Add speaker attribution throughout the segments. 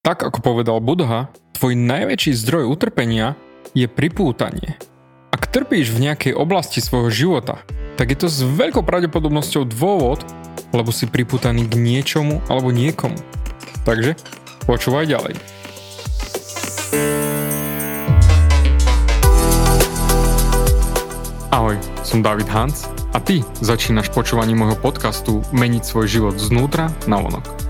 Speaker 1: Tak ako povedal Budha, tvoj najväčší zdroj utrpenia je pripútanie. Ak trpíš v nejakej oblasti svojho života, tak je to s veľkou pravdepodobnosťou dôvod, lebo si pripútaný k niečomu alebo niekomu. Takže počúvaj ďalej. Ahoj, som David Hans a ty začínaš počúvaním môjho podcastu Meniť svoj život znútra na vonok.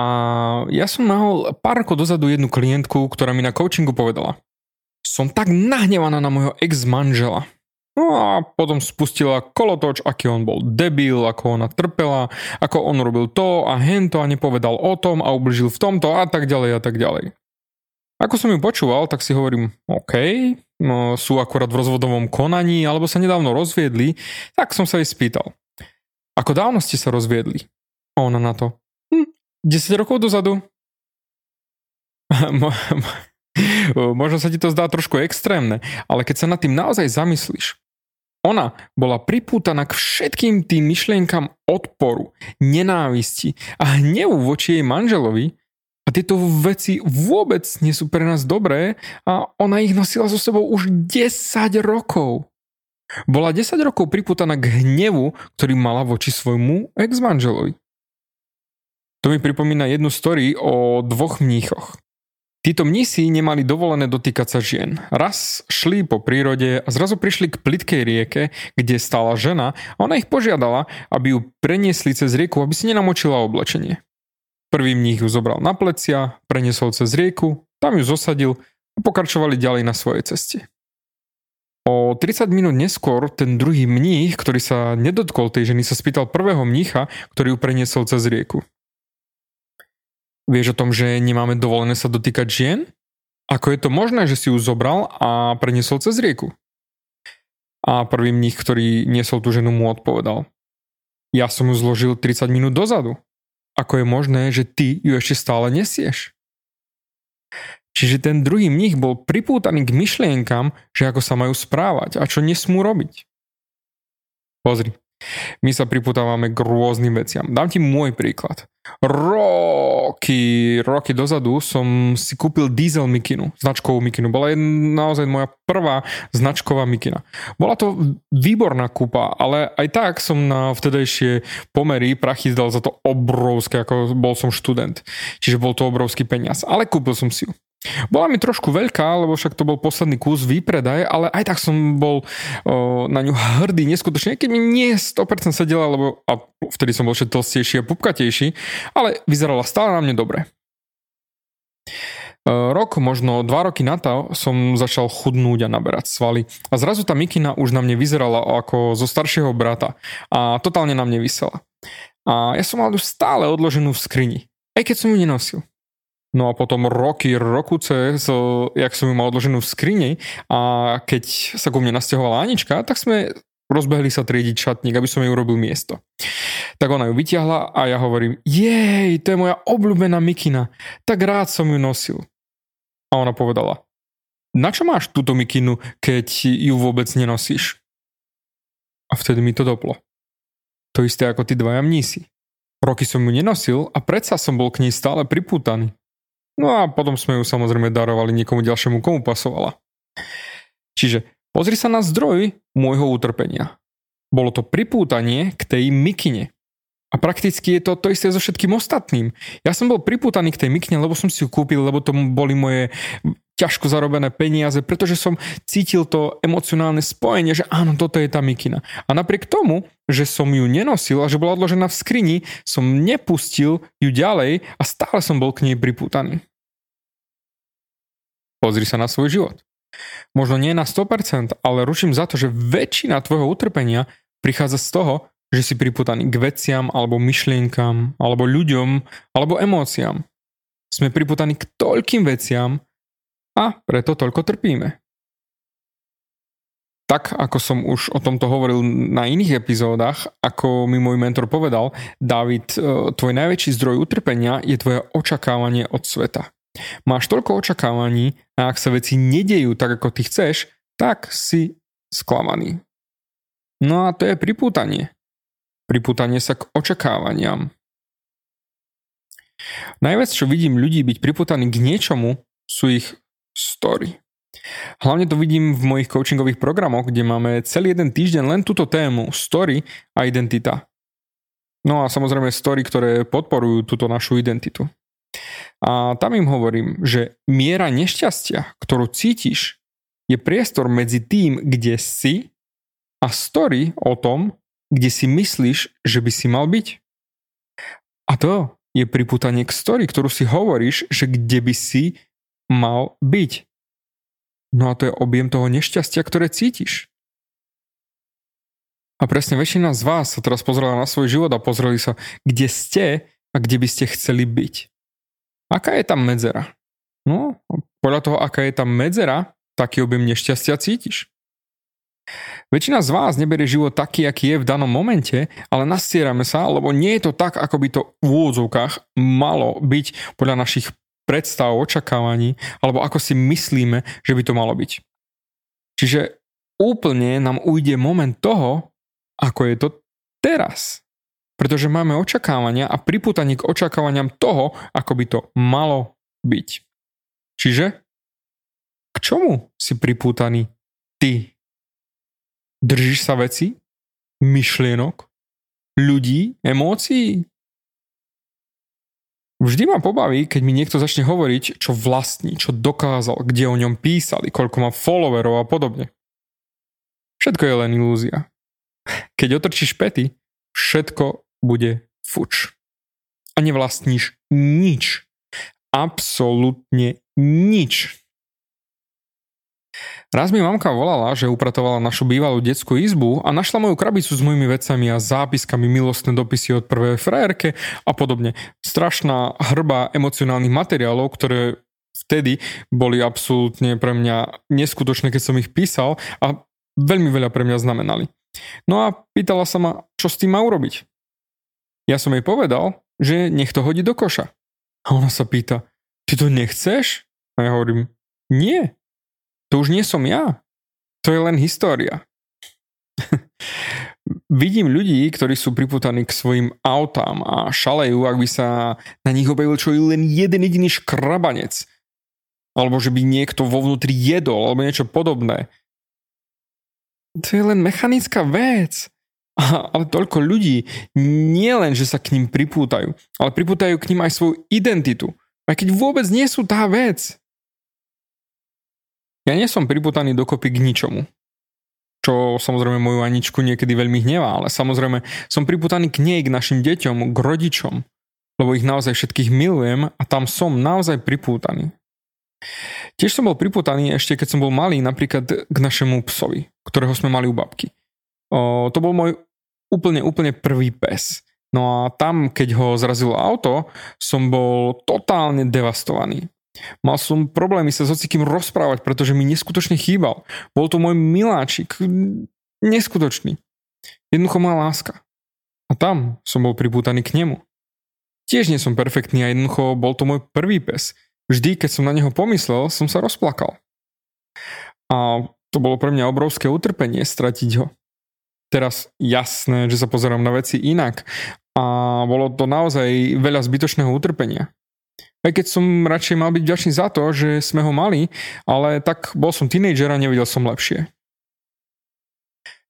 Speaker 1: a ja som mal pár rokov dozadu jednu klientku, ktorá mi na coachingu povedala. Som tak nahnevaná na môjho ex-manžela. No a potom spustila kolotoč, aký on bol debil, ako ona trpela, ako on robil to a hento a nepovedal o tom a ubližil v tomto a tak ďalej a tak ďalej. Ako som ju počúval, tak si hovorím, OK, no, sú akurát v rozvodovom konaní alebo sa nedávno rozviedli, tak som sa jej spýtal. Ako dávno ste sa rozviedli? Ona na to, 10 rokov dozadu. Možno sa ti to zdá trošku extrémne, ale keď sa nad tým naozaj zamyslíš, ona bola pripútaná k všetkým tým myšlienkam odporu, nenávisti a hnevu voči jej manželovi a tieto veci vôbec nie sú pre nás dobré a ona ich nosila so sebou už 10 rokov. Bola 10 rokov pripútaná k hnevu, ktorý mala voči svojmu ex-manželovi. To mi pripomína jednu story o dvoch mníchoch. Títo mnísi nemali dovolené dotýkať sa žien. Raz šli po prírode a zrazu prišli k plitkej rieke, kde stála žena a ona ich požiadala, aby ju preniesli cez rieku, aby si nenamočila oblečenie. Prvý mních ju zobral na plecia, preniesol cez rieku, tam ju zosadil a pokračovali ďalej na svojej ceste. O 30 minút neskôr ten druhý mních, ktorý sa nedotkol tej ženy, sa spýtal prvého mnícha, ktorý ju preniesol cez rieku. Vieš o tom, že nemáme dovolené sa dotýkať žien? Ako je to možné, že si ju zobral a preniesol cez rieku? A prvý mních, ktorý niesol tú ženu, mu odpovedal. Ja som ju zložil 30 minút dozadu. Ako je možné, že ty ju ešte stále nesieš? Čiže ten druhý mních bol pripútaný k myšlienkam, že ako sa majú správať a čo nesmú robiť. Pozri, my sa priputávame k rôznym veciam. Dám ti môj príklad roky, roky dozadu som si kúpil diesel mikinu, značkovú mikinu. Bola naozaj moja prvá značková mikina. Bola to výborná kúpa, ale aj tak som na vtedajšie pomery prachy dal za to obrovské, ako bol som študent. Čiže bol to obrovský peniaz. Ale kúpil som si ju. Bola mi trošku veľká, lebo však to bol posledný kus výpredaj, ale aj tak som bol o, na ňu hrdý neskutočne, keď mi nie 100% sedela, lebo a vtedy som bol tlstejší a pupkatejší, ale vyzerala stále na mne dobre. Rok, možno dva roky na to som začal chudnúť a naberať svaly. A zrazu tá mikina už na mne vyzerala ako zo staršieho brata a totálne na mne vysela. A ja som mal ju stále odloženú v skrini, aj keď som ju nenosil. No a potom roky, rokuce, so, jak som ju mal odloženú v skrini a keď sa ku mne nasťahovala Anička, tak sme rozbehli sa triediť šatník, aby som jej urobil miesto. Tak ona ju vyťahla a ja hovorím, jej, to je moja obľúbená mikina, tak rád som ju nosil. A ona povedala, na čo máš túto mikinu, keď ju vôbec nenosíš? A vtedy mi to doplo. To isté ako tí dvaja mnísi. Roky som ju nenosil a predsa som bol k nej stále pripútaný. No a potom sme ju samozrejme darovali niekomu ďalšiemu, komu pasovala. Čiže pozri sa na zdroj môjho utrpenia. Bolo to pripútanie k tej mikine. A prakticky je to to isté so všetkým ostatným. Ja som bol priputaný k tej mikne, lebo som si ju kúpil, lebo to boli moje ťažko zarobené peniaze, pretože som cítil to emocionálne spojenie, že áno, toto je tá mikina. A napriek tomu, že som ju nenosil a že bola odložená v skrini, som nepustil ju ďalej a stále som bol k nej priputaný. Pozri sa na svoj život. Možno nie na 100%, ale ručím za to, že väčšina tvojho utrpenia prichádza z toho, že si priputaný k veciam, alebo myšlienkam, alebo ľuďom, alebo emóciám. Sme priputaní k toľkým veciam a preto toľko trpíme. Tak, ako som už o tomto hovoril na iných epizódach, ako mi môj mentor povedal, David, e, tvoj najväčší zdroj utrpenia je tvoje očakávanie od sveta. Máš toľko očakávaní a ak sa veci nedejú tak, ako ty chceš, tak si sklamaný. No a to je pripútanie pripútanie sa k očakávaniam. Najviac, čo vidím ľudí byť priputaní k niečomu, sú ich story. Hlavne to vidím v mojich coachingových programoch, kde máme celý jeden týždeň len túto tému story a identita. No a samozrejme story, ktoré podporujú túto našu identitu. A tam im hovorím, že miera nešťastia, ktorú cítiš, je priestor medzi tým, kde si a story o tom, kde si myslíš, že by si mal byť. A to je priputanie k story, ktorú si hovoríš, že kde by si mal byť. No a to je objem toho nešťastia, ktoré cítiš. A presne väčšina z vás sa teraz pozrela na svoj život a pozreli sa, kde ste a kde by ste chceli byť. Aká je tam medzera? No, podľa toho, aká je tam medzera, taký objem nešťastia cítiš. Väčšina z vás neberie život taký, aký je v danom momente, ale nastierame sa, lebo nie je to tak, ako by to v úvodzovkách malo byť podľa našich predstav, očakávaní, alebo ako si myslíme, že by to malo byť. Čiže úplne nám ujde moment toho, ako je to teraz. Pretože máme očakávania a priputaní k očakávaniam toho, ako by to malo byť. Čiže k čomu si pripútaný ty Držíš sa veci, myšlienok, ľudí, emócií? Vždy ma pobaví, keď mi niekto začne hovoriť, čo vlastní, čo dokázal, kde o ňom písali, koľko má followerov a podobne. Všetko je len ilúzia. Keď otrčíš pety, všetko bude fuč. A nevlastníš nič. Absolútne nič. Raz mi mamka volala, že upratovala našu bývalú detskú izbu a našla moju krabicu s mojimi vecami a zápiskami milostné dopisy od prvej frajerke a podobne. Strašná hrba emocionálnych materiálov, ktoré vtedy boli absolútne pre mňa neskutočné, keď som ich písal a veľmi veľa pre mňa znamenali. No a pýtala sa ma, čo s tým má urobiť. Ja som jej povedal, že nech to hodí do koša. A ona sa pýta, ty to nechceš? A ja hovorím, nie, to už nie som ja. To je len história. Vidím ľudí, ktorí sú priputaní k svojim autám a šalejú, ak by sa na nich objavil čo len jeden jediný škrabanec. Alebo že by niekto vo vnútri jedol, alebo niečo podobné. To je len mechanická vec. Ale toľko ľudí nie len, že sa k ním pripútajú, ale pripútajú k ním aj svoju identitu. Aj keď vôbec nie sú tá vec. Ja nie som priputaný dokopy k ničomu. Čo samozrejme moju Aničku niekedy veľmi hnevá, ale samozrejme som priputaný k nej, k našim deťom, k rodičom, lebo ich naozaj všetkých milujem a tam som naozaj pripútaný. Tiež som bol priputaný ešte keď som bol malý napríklad k našemu psovi, ktorého sme mali u babky. O, to bol môj úplne, úplne prvý pes. No a tam, keď ho zrazilo auto, som bol totálne devastovaný. Mal som problémy sa s hocikým rozprávať, pretože mi neskutočne chýbal. Bol to môj miláčik. Neskutočný. Jednoducho má láska. A tam som bol pripútaný k nemu. Tiež nie som perfektný a jednoducho bol to môj prvý pes. Vždy, keď som na neho pomyslel, som sa rozplakal. A to bolo pre mňa obrovské utrpenie stratiť ho. Teraz jasné, že sa pozerám na veci inak a bolo to naozaj veľa zbytočného utrpenia. Aj keď som radšej mal byť vďačný za to, že sme ho mali, ale tak bol som tínejdžer a nevidel som lepšie.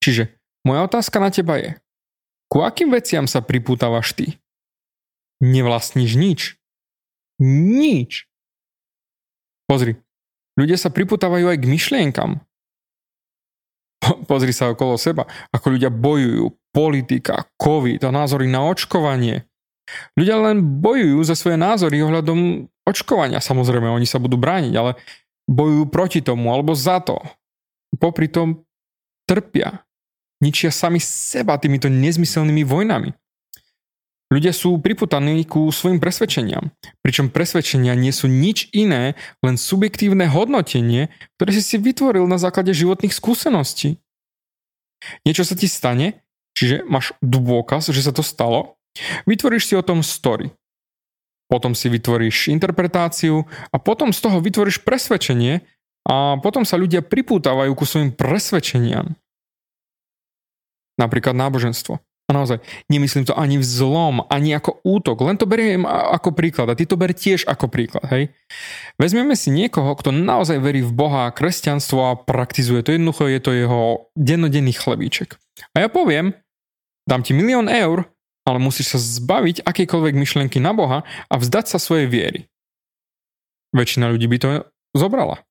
Speaker 1: Čiže moja otázka na teba je, Ku akým veciam sa pripútavaš ty? Nevlastníš nič. Nič. Pozri, ľudia sa pripútavajú aj k myšlienkam. Pozri sa okolo seba, ako ľudia bojujú, politika, COVID a názory na očkovanie. Ľudia len bojujú za svoje názory ohľadom očkovania. Samozrejme, oni sa budú brániť, ale bojujú proti tomu alebo za to. Popri tom trpia ničia sami seba týmito nezmyselnými vojnami. Ľudia sú priputaní ku svojim presvedčeniam, pričom presvedčenia nie sú nič iné, len subjektívne hodnotenie, ktoré si si vytvoril na základe životných skúseností. Niečo sa ti stane, čiže máš dôkaz, že sa to stalo, vytvoríš si o tom story. Potom si vytvoríš interpretáciu a potom z toho vytvoríš presvedčenie a potom sa ľudia pripútavajú ku svojim presvedčeniam napríklad náboženstvo. A naozaj, nemyslím to ani v zlom, ani ako útok, len to beriem ako príklad a ty to ber tiež ako príklad, hej. Vezmeme si niekoho, kto naozaj verí v Boha, kresťanstvo a praktizuje to jednoducho, je to jeho dennodenný chlebíček. A ja poviem, dám ti milión eur, ale musíš sa zbaviť akýkoľvek myšlienky na Boha a vzdať sa svojej viery. Väčšina ľudí by to zobrala.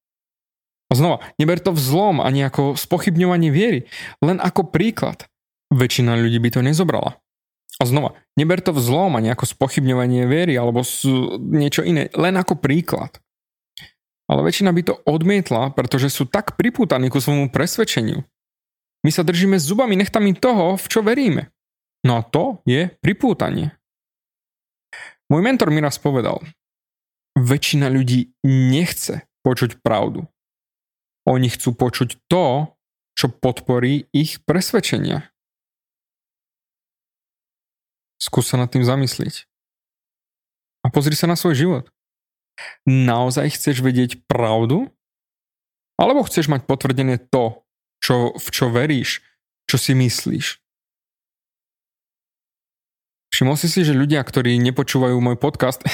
Speaker 1: A znova, neber to v zlom ani ako spochybňovanie viery, len ako príklad. Väčšina ľudí by to nezobrala. A znova, neber to v zlom ani ako spochybňovanie viery alebo niečo iné, len ako príklad. Ale väčšina by to odmietla, pretože sú tak pripútaní ku svojmu presvedčeniu. My sa držíme zubami nechtami toho, v čo veríme. No a to je pripútanie. Môj mentor mi raz povedal, väčšina ľudí nechce počuť pravdu. Oni chcú počuť to, čo podporí ich presvedčenia. Skús sa nad tým zamyslieť. A pozri sa na svoj život. Naozaj chceš vedieť pravdu? Alebo chceš mať potvrdené to, čo, v čo veríš, čo si myslíš? Všimol si si, že ľudia, ktorí nepočúvajú môj podcast,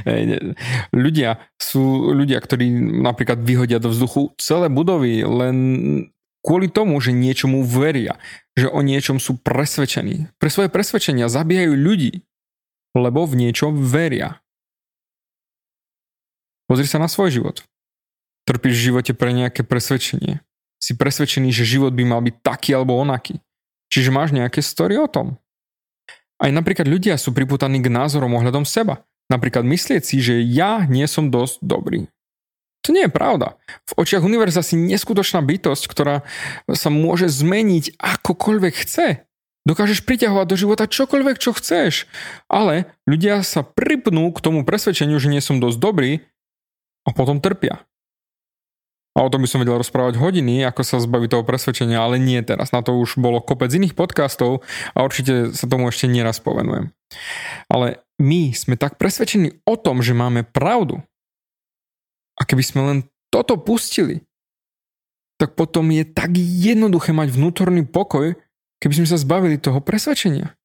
Speaker 1: ľudia sú ľudia, ktorí napríklad vyhodia do vzduchu celé budovy len kvôli tomu, že niečomu veria, že o niečom sú presvedčení. Pre svoje presvedčenia zabíjajú ľudí, lebo v niečo veria. Pozri sa na svoj život. Trpíš v živote pre nejaké presvedčenie. Si presvedčený, že život by mal byť taký alebo onaký. Čiže máš nejaké story o tom. Aj napríklad ľudia sú priputaní k názorom ohľadom seba. Napríklad myslieť si, že ja nie som dosť dobrý. To nie je pravda. V očiach univerza si neskutočná bytosť, ktorá sa môže zmeniť akokoľvek chce. Dokážeš priťahovať do života čokoľvek, čo chceš. Ale ľudia sa pripnú k tomu presvedčeniu, že nie som dosť dobrý a potom trpia. A o tom by som vedel rozprávať hodiny, ako sa zbaviť toho presvedčenia, ale nie teraz. Na to už bolo kopec iných podcastov a určite sa tomu ešte nieraz povenujem. Ale my sme tak presvedčení o tom, že máme pravdu, a keby sme len toto pustili, tak potom je tak jednoduché mať vnútorný pokoj, keby sme sa zbavili toho presvedčenia.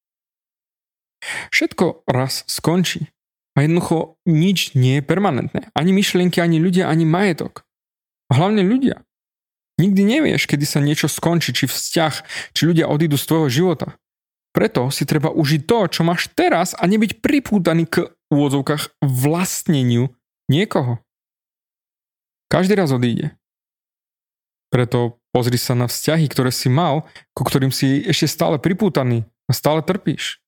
Speaker 1: Všetko raz skončí. A jednoducho nič nie je permanentné. Ani myšlienky, ani ľudia, ani majetok. A hlavne ľudia. Nikdy nevieš, kedy sa niečo skončí, či vzťah, či ľudia odídu z tvojho života. Preto si treba užiť to, čo máš teraz a nebyť pripútaný k úvodzovkách vlastneniu niekoho. Každý raz odíde. Preto pozri sa na vzťahy, ktoré si mal, ku ktorým si ešte stále pripútaný a stále trpíš.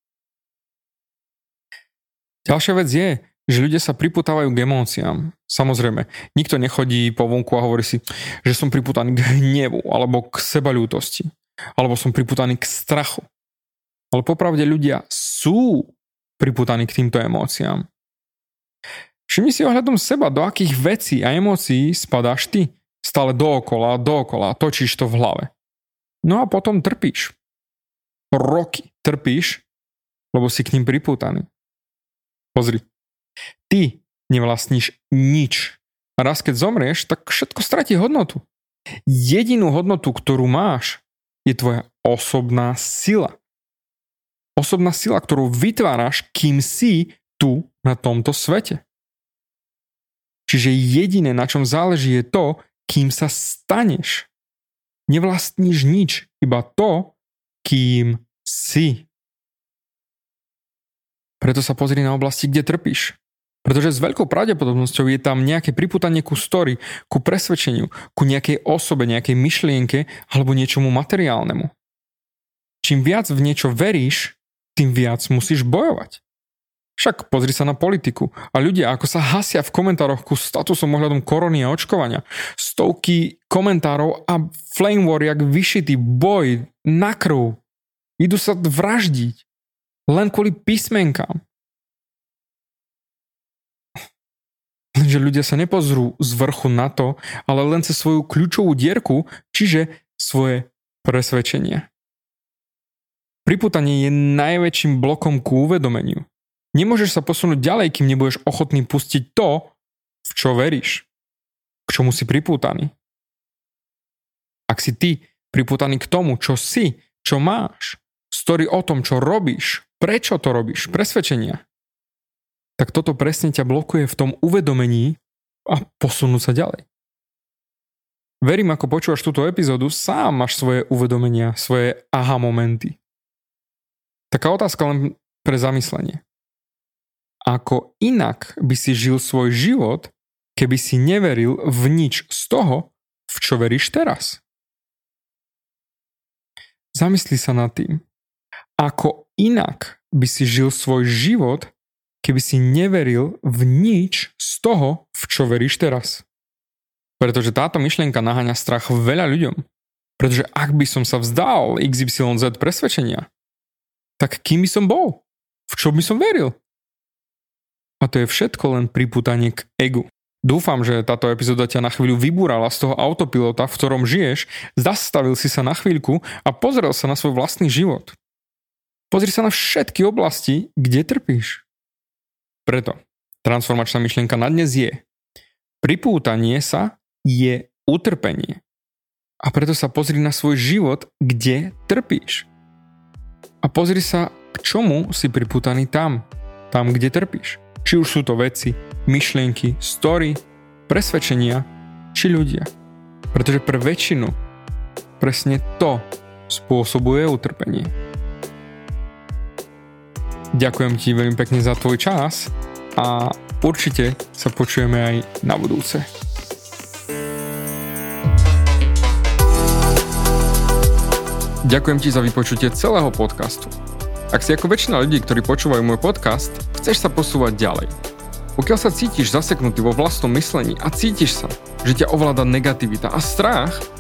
Speaker 1: Ďalšia vec je, že ľudia sa pripútavajú k emóciám. Samozrejme, nikto nechodí po vonku a hovorí si, že som pripútaný k hnevu alebo k sebalútosti. Alebo som pripútaný k strachu. Ale popravde ľudia sú pripútaní k týmto emóciám. Všimni si ohľadom seba, do akých vecí a emócií spadáš ty. Stále dookola, dookola, točíš to v hlave. No a potom trpíš. Roky trpíš, lebo si k ním pripútaný. Pozri, ty nevlastníš nič. A raz keď zomrieš, tak všetko stratí hodnotu. Jedinú hodnotu, ktorú máš, je tvoja osobná sila. Osobná sila, ktorú vytváraš, kým si tu na tomto svete. Čiže jediné, na čom záleží, je to, kým sa staneš. Nevlastníš nič, iba to, kým si. Preto sa pozri na oblasti, kde trpíš. Pretože s veľkou pravdepodobnosťou je tam nejaké priputanie ku story, ku presvedčeniu, ku nejakej osobe, nejakej myšlienke alebo niečomu materiálnemu. Čím viac v niečo veríš, tým viac musíš bojovať. Však pozri sa na politiku a ľudia, ako sa hasia v komentároch ku statusom ohľadom korony a očkovania. Stovky komentárov a flame war jak vyšitý boj na krv. Idú sa vraždiť. Len kvôli písmenkám. Lenže ľudia sa nepozrú z vrchu na to, ale len cez svoju kľúčovú dierku, čiže svoje presvedčenie. Priputanie je najväčším blokom ku uvedomeniu. Nemôžeš sa posunúť ďalej, kým nebudeš ochotný pustiť to, v čo veríš, k čomu si pripútaný. Ak si ty pripútaný k tomu, čo si, čo máš, story o tom, čo robíš, prečo to robíš, presvedčenia, tak toto presne ťa blokuje v tom uvedomení a posunúť sa ďalej. Verím, ako počúvaš túto epizódu, sám máš svoje uvedomenia, svoje aha momenty. Taká otázka len pre zamyslenie ako inak by si žil svoj život, keby si neveril v nič z toho, v čo veríš teraz. Zamysli sa nad tým, ako inak by si žil svoj život, keby si neveril v nič z toho, v čo veríš teraz. Pretože táto myšlienka naháňa strach veľa ľuďom. Pretože ak by som sa vzdal XYZ presvedčenia, tak kým by som bol? V čo by som veril? A to je všetko len priputanie k egu. Dúfam, že táto epizóda ťa na chvíľu vybúrala z toho autopilota, v ktorom žiješ, zastavil si sa na chvíľku a pozrel sa na svoj vlastný život. Pozri sa na všetky oblasti, kde trpíš. Preto transformačná myšlienka na dnes je pripútanie sa je utrpenie. A preto sa pozri na svoj život, kde trpíš. A pozri sa, k čomu si pripútaný tam, tam, kde trpíš. Či už sú to veci, myšlienky, story, presvedčenia, či ľudia. Pretože pre väčšinu presne to spôsobuje utrpenie. Ďakujem ti veľmi pekne za tvoj čas a určite sa počujeme aj na budúce. Ďakujem ti za vypočutie celého podcastu. Ak si ako väčšina ľudí, ktorí počúvajú môj podcast, chceš sa posúvať ďalej. Pokiaľ sa cítiš zaseknutý vo vlastnom myslení a cítiš sa, že ťa ovláda negativita a strach,